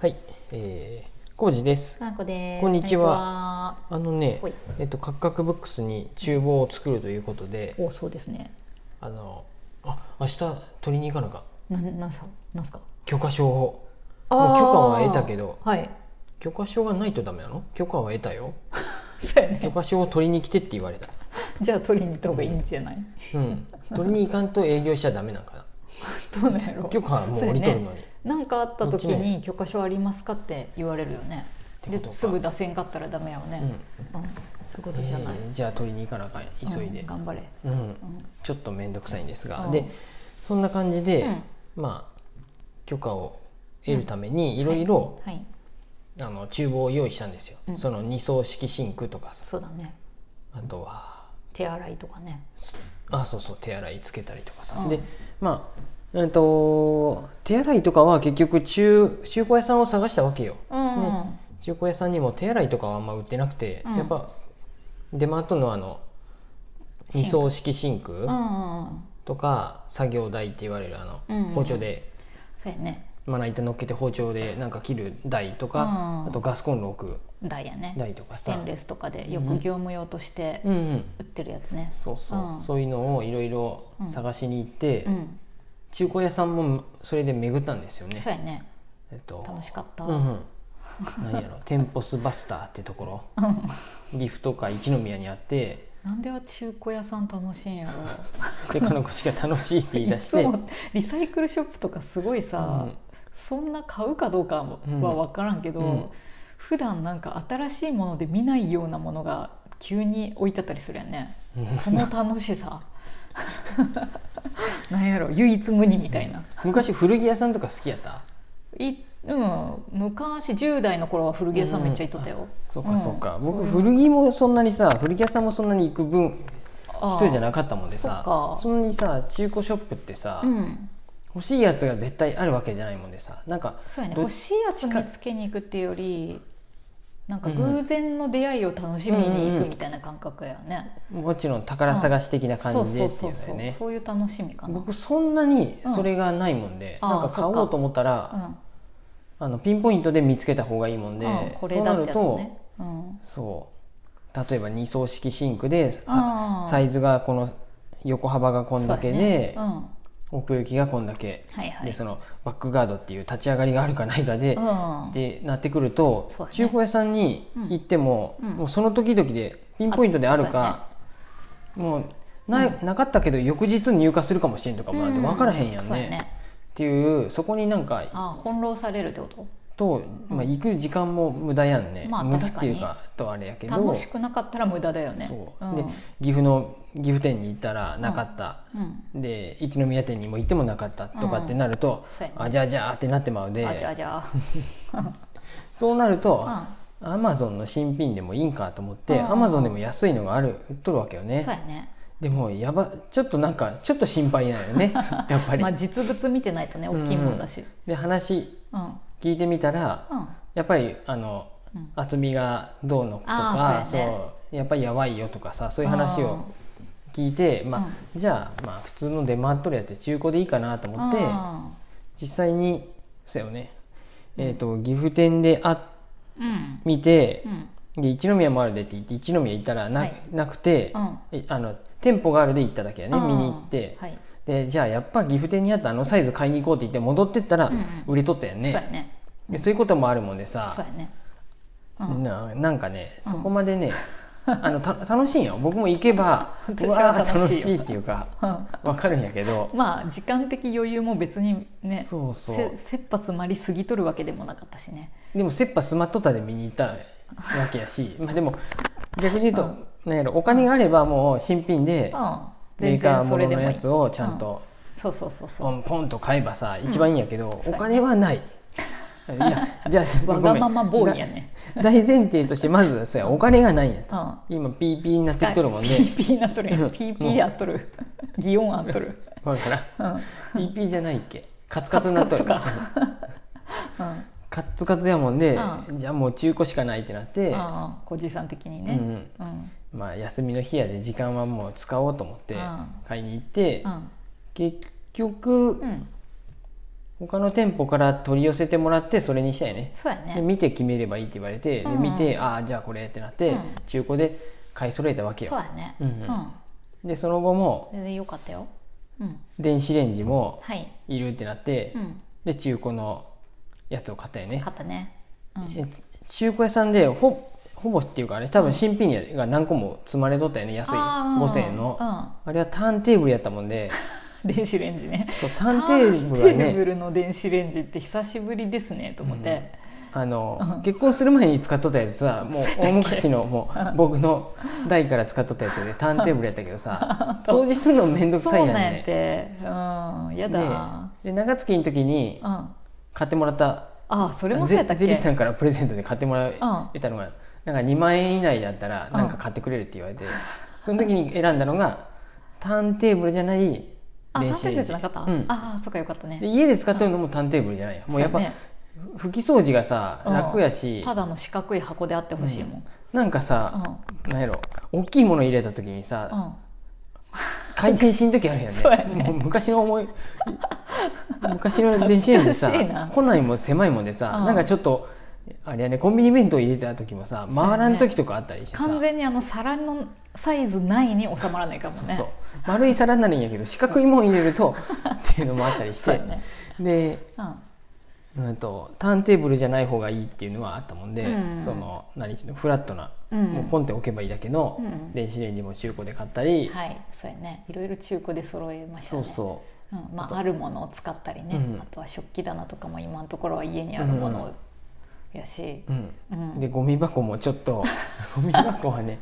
はい、えー、コウジです。かなこです。こんにちは。あのねえっと、カクカクブックスに厨房を作るということで、お、そうですね。あの、あ、明日取りに行かなあかん。なん、なんすか。なんすか？許可証を。もう許可は得たけどはい。許可証がないとダメなの？許可は得たよ。そうやね。許可証を取りに来てって言われた。じゃあ取りに行った方がいいんじゃない？うん。取りに行かんと営業しちゃダメなんかな。どうなんやろ許可はもう降りとるのに。なんかあった時に許可証ありますかって言われるよね。ですぐ出せんかったらダメよね。うん。そういうことじゃない。えーじゃあ取りに行かなあかん急いでうん、頑張れ。うんうん。ちょっと面倒くさいんですが、うんでそんな感じで、うんまあ許可を得るためにいろいろはい。あの厨房を用意したんですよ、うんその二層式シンクとかさそうだね。あとは手洗いとかね。あそうそう手洗いつけたりとかさ、うんでまあえっと手洗いとかは結局中中古屋さんを探したわけようん。ね中古屋さんにも手洗いとかはあんま売ってなくて、うんやっぱデマートのあの二層式シンク。とか作業台って言われるあの、うんうん包丁でそうやね。まな板乗っけて包丁でなんか切る台とか、うんあとガスコンロ置くダイヤね。台とかさステンレスとかでよく業務用として売ってるやつね。そうそう、うんそういうのをいろいろ探しに行って、うん。中古屋さんもそれで巡ったんですよね。そうやね。えっと。楽しかった。うんうん。何やろ。テンポスバスターってところ。岐阜とか一宮にあって。なんで中古屋さん楽しいんやろ。でかのこしが楽しいって言い出して。リサイクルショップとかすごいさ、うん。そんな買うかどうかは分からんけど、うん。普段なんか新しいもので見ないようなものが急に置いてあったりするやんね。うん。その楽しさ なんやろ唯一無二みたいな。昔古着屋さんとか好きやった？い、うん、昔10代の頃は古着屋さんめっちゃ行っとったよ、そうかそうか、ん僕古着もそんなにさ古着屋さんもそんなに行く分人じゃなかったもんでさ。そそんなにさ中古ショップってさ、うん。欲しいやつが絶対あるわけじゃないもんでさ。なんかそうやね。ど欲しいやつ見つけに行くっていうよりなんか偶然の出会いを楽しみに行くみたいな感覚やね、もちろん宝探し的な感じでってそそうそういう。うのよねそういう楽しみかな。僕そんなにそれがないもんで、うん。なんか買おうと思ったら、うん。あのピンポイントで見つけた方がいいもんで、うんこれそうだってやつなると、ね、うん、そう例えば二層式シンクでサイズがこの横幅がこん。だけで、ね奥行きがこんだけ、うん、はいはい。でそのバックガードっていう立ち上がりがあるかないかで、うん。でなってくると、ね。中古屋さんに行っても、うん。もうその時々でピンポイントであるかもうな,、うん。なかったけど翌日入荷するかもしれんとかもあって分からへんやんね,、ね。っていうそこになんかああ翻弄されるってこと？と、まあ、行く時間も無駄やんね、まあ無駄っていうかとあれやけど。楽しくなかったら無駄だよね。そう、ん。で岐阜の岐阜店に行ったらなかった、うん。で一宮店にも行ってもなかったとかってなると、そうやね。あじゃあじゃあってなってまうで。あじゃあじゃあ。そうなると、うアマゾンの新品でもいいんかと思って、うんアマゾンでも安いのがある売っとるわけよんねね。でもやばちょっとなんかちょっと心配なのよね。やっぱり、まあ実物見てないとね大きいもんだし。で話うん。聞いてみたら、うん。やっぱりあのうん。厚みがどうのとあかーそうやね。そうやっぱりやばいよとかさそういう話を聞いて、まあじゃあまあ普通の出回っとるやつで中古でいいかなと思って実際にそうよね、えー、と岐阜店であうん。見てう、ん。で一宮もあるでって言って一宮行ったらな,、はい。なくて、あの店舗があるで行っただけやねうん。見に行って、はい。でじゃあやっぱ岐阜店にあったあのサイズ買いに行こうって言って戻ってったらうんうん。売れとったよね,、そうやね。でそういうこともあるもんでさ、そうやね。うん。ななんかねうん。そこまでね、あのた楽しいんよ。僕も行けば私うは楽しいよ。楽しいっていうかうんわかるんやけど。まあ時間的余裕も別にねそうそう。せ切羽詰まりすぎとるわけでもなかったしね。でも切羽詰まっとったで見に行ったわけやし。まあでも逆に言うと、うん。なんやろお金があればもう新品でうん。メーカーもののやつをちゃんとそうそうそうそう。ポンポンと買えばさ一番いいんやけど、うん。お金はない。いやじゃあ わがままボーイやね。だ 大前提としてまずそうやお金がないんやと、うん。今 PP になってきとるもんね。ピーピーなっとるやうん。ん PP であっとる。擬音あっとる。だからうん。PP じゃないっけ。カツカツになっとる。カツカツうん。カツカツやもんで、うじゃあもう中古しかないってなって、ああ小じさん的にね。うん。うん。まあ休みの日やで時間はもう使おうと思ってうん。買いに行って、うん。結局うん他の店舗から取り寄せてもらってそれにしたいね。そうやね。で見て決めればいいって言われて、うんうん。で見てああじゃあこれってなって、うん。中古で買い揃えたわけよ。そうやね。うんうん。でその後も全然良かったよ。うん。電子レンジもはい。いるってなって、うん。で中古のやつを買ったよね。買ったね。うん。え中古屋さんでほほぼっていうかあれ多分新品が何個も積まれとったよね安い。あー5000円の、うん。あれはターンテーブルやったもんで 電子レンジね。そうターンテーブルはターンテーブねルの電子レンジって久しぶりですねと思って、あの、うん。結婚する前に使っとったやつさ もう大昔のもう僕の代から使っとったやつでターンテーブルやったけどさ 掃除するの面倒くさそいうやんなんやっねて。うんやだ、でで長月の時に買ってもらったあそれもそうやったっけ？ゼゼリーさんからプレゼントで買ってもらえたのが、なんか2万円以内だったらうんなんか買ってくれるって言われて、その時に選んだのがターンテーブルじゃないあターンテーブルじゃなかった、うん。ああそっかよかったね。で家で使ってるのもターンテーブルじゃない？よもうやっぱね。拭き掃除がさうん。楽やし、ただの四角い箱であってほしいもん、なんかさ、なんやろ大きいもの入れた時にさ、うん。回転しん時あるよね。そうやね。もう昔の思い昔の電子レンジさ 懐かしいな。も狭いもんでさ、うん。なんかちょっとあれやねコンビニ弁当入れた時もさ回らん時とかあったりしてさ。完全にあの皿のサイズ内に収まらないかもね。そうそう。丸い皿になるんやけど四角いもん入れると っていうのもあったりして、ね。で、うん。うん、とターンテーブルじゃない方がいいっていうのはあったもんで、うんその何ていうのフラットな、うん。もうポンって置けばいいだけのうん電子レンジも中古で買ったり、はいそうやね。いろいろ中古で揃えましたね。そうそう。んまあ、あるものを使ったりね、うん。あとは食器棚とかも今のところは家にあるものやし、う、うん、うん。でゴミ箱もちょっと ゴミ箱はね、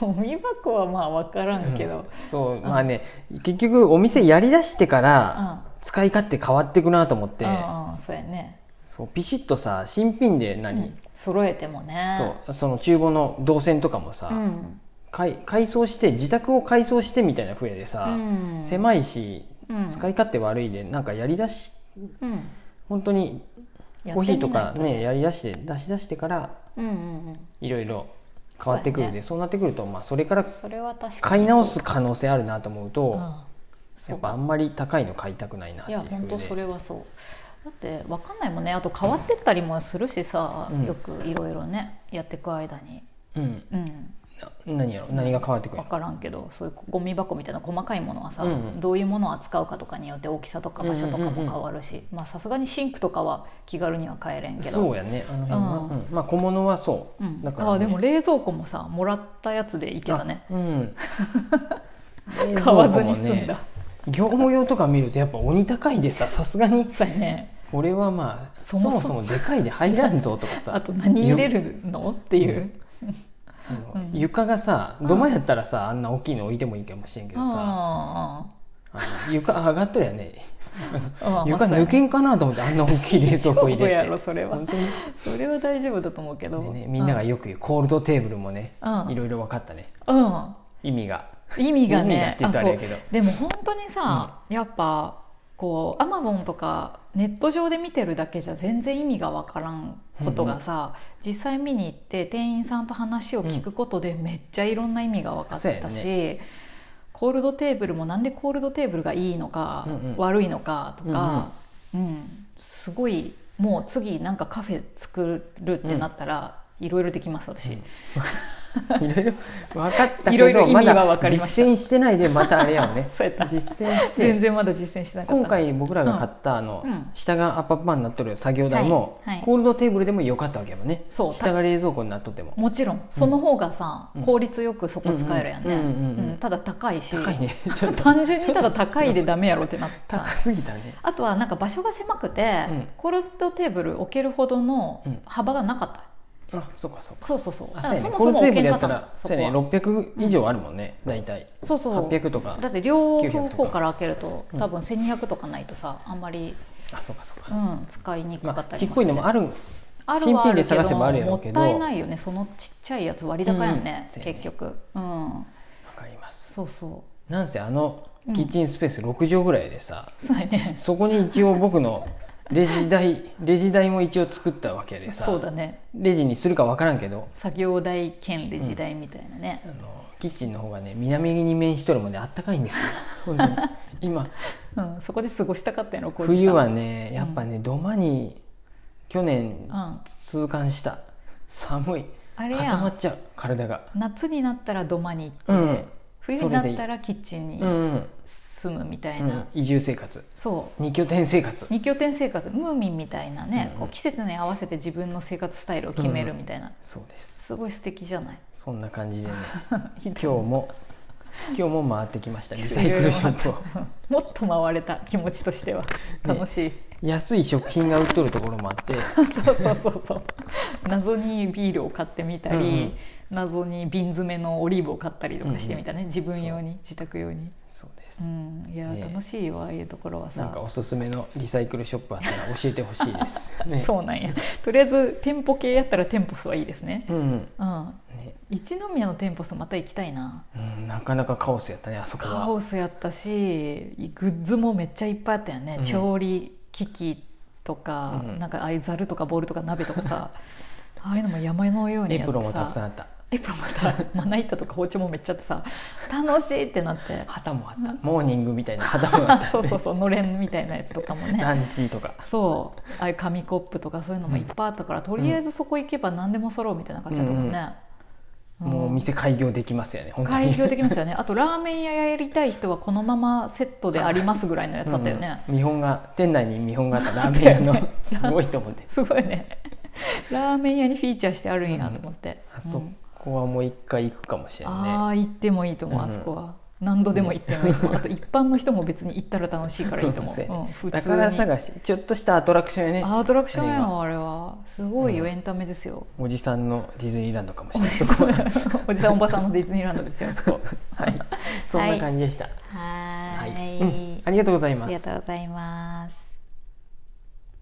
ゴミ箱はまあ分からんけど、うん。そうまあね結局お店やりだしてかうん。ら使い勝手変わってくなと思って、うんうんそうやね、そうピシッとさ新品でう何、ん。揃えてもね。そうその厨房の動線とかもさ、うん。改改装して自宅を改装してみたいな風でさ、うん。狭いし、うん。使い勝手悪いでなんかやりだしうん。本当にやコーヒーとかねやりだして出し出してからいろいろ変わってくるでそう,、なってくると、まあ、それから買い直す可能性あるなと思うと、うん。やっぱあんまり高いの買いたくないなっていいうや本当それはそう。だって分かんないもんね。あと変わってったりもするしさ、うん。よくいろいろねやっていく間に。うん。うん。な何やろ？何が変わってくる？分からんけどそういうゴミ箱みたいな細かいものはさ、うんどういうものを扱うかとかによって大きさとか場所とかも変わるしまあさすがにシンクとかは気軽には買えれんけど。そうやね。あの辺は、うん。うんまあ小物はそう、うん、だから、ね、あでも冷蔵庫もさもらったやつでいけたね。あうん。買わずに済んだ、業務用とか見るとやっぱ鬼高いでささすがに。そうやね。これはまあそそも。そもでかいで入らんぞとかさ。あと何入れるの？っていう、床がさ土間やったらさあんな大きいの置いてもいいかもしれんけどさ。床上がっとるやね。あ床抜けんかなと思ってあんな大きい冷蔵庫入れて。やろそれは。本当に。それは大丈夫だと思うけど、でねみんながよく言うコールドテーブルもねうん。いろいろ分かったね。うん。意味が。意味が意味がねって言ったらあれやけど。あそう。でも本当にさ、やっぱこうアマゾンとかネット上で見てるだけじゃ全然意味がわからんことがさ、実際見に行って店員さんと話を聞くことでめっちゃいろんな意味が分かったし、コールドテーブルもなんでコールドテーブルがいいのか、うんうん。悪いのかとか、うんすごいもう次なんかカフェ作るってなったら、いろいろできます私、いろいろ分かったけいろいろどまだ分かりました。実践してないでまたあれやもんね。そうやった。実践し全て然まだ実践してなかった。今回僕らが買ったあのうん。下がアッパーパーになっとる作業台もはい。はい。コールドテーブルでもよかったわけやもんね。そう。下が冷蔵庫になっとっても。もちろん。その方がさ、うん。効率よくそこ使えるやんね。ただ高いし。高いね。ちょっと。単純にただ高いでダメやろってなった。高すぎたね。あとはなんか場所が狭くて、うん。コールドテーブル置けるほどのうん幅がなかった、あそうかそうか。そうそうそう。あそうやね。コールドテーブルやったらそうやね。かったの600以上あるもんね大体。そうそう。800とかだって両900とか方から開けるとうん多分1200とかないとさあんまり、あそうかそううかん、使いにくかまったりあちっこいのもあるある新品で探せばあるやろもうけど。ったいないよねそのちっちゃいやつ割高やんね、結局。うん。わかります。そうそなんせあのキッチンスペース6畳ぐらいでさうそうやね。そこに一応僕のレジ台レジ台も一応作ったわけでさ。そうだね。レジにするか分からんけど。作業台兼レジ台みたいなね。あ、のキッチンの方がね南に面しとるもんであったかいんですよ。今。うん、そこで過ごしたかったやろ冬はねやっぱね、土間に去年うん。痛感した。寒い。あれやん。固まっちゃう体が。夏になったら土間に行って、うん。冬になったらキッチンにうんうん、住むみたいな、うん、移住生活。そう。二拠点生活。二拠点生活。ムーミンみたいなね、うん。こう季節に合わせて自分の生活スタイルを決めるみたいな、そうです。すごい素敵じゃない？そんな感じでね。今今日も今日も回ってきました。リサイクルショップを。もっと回れた気持ちとしては。楽しい、安い食品が売っとるところもあって。そうそうそうそう。謎にビールを買ってみたり、うんうん。謎に瓶詰めのオリーブを買ったりとかしてみたね、自分用に自宅用に、そうでうす、ん、いや、ね楽しいわああいうところはさ。なんかおすすめのリサイクルショップあったら教えてほしいです、ね、そうなんや。とりあえず店舗系やったら店舗数はいいですね。うん、うん。ね。一宮の店舗数また行きたいな。うん、なかなかカオスやったねあそこは。カオスやったしグッズもめっちゃいっぱいあったよね、うん。調理機器とか、うん。なんかああいうざるとかボウルとか鍋とかさ ああいうのも山のようにエプロンもたくさんさあった。エプロンまた。まな板とか包丁もめっちゃあってさ楽しいってなって。旗もあった。モーニングみたいな旗もあった、ね、そうそうそうのれんみたいなやつとかもラねンチとか。そう。ああいう紙コップとかそういうのもいっぱいあったから、とりあえずそこ行けば何でも揃うみたいな感じだったもんね、もう店開業できますよね開業できますよね。あとラーメン屋やりたい人はこのままセットでありますぐらいのやつだったよね、うん。見本が店内に見本があったラーメン屋の すごいと思って。すごいね。ラーメン屋にフィーチャーしてあるんやと思って、あそこはもう一回行くかもしれあなあ行ってもいいと思うあそこは、何度でも行ってもいいと思う、あと一般の人も別に行ったら楽しいからいいと思う、そうん普通に。から探しちょっとしたアトラクションやねアトラクションやあれんあれは。すごいよ、うん。エンタメですよ。おじさんのディズニーランドかもしれない。おじさんおばさんのディズニーランドですよあそこ。はい。そんな感じでした、ははい。ありがとうございます。ありがとうございます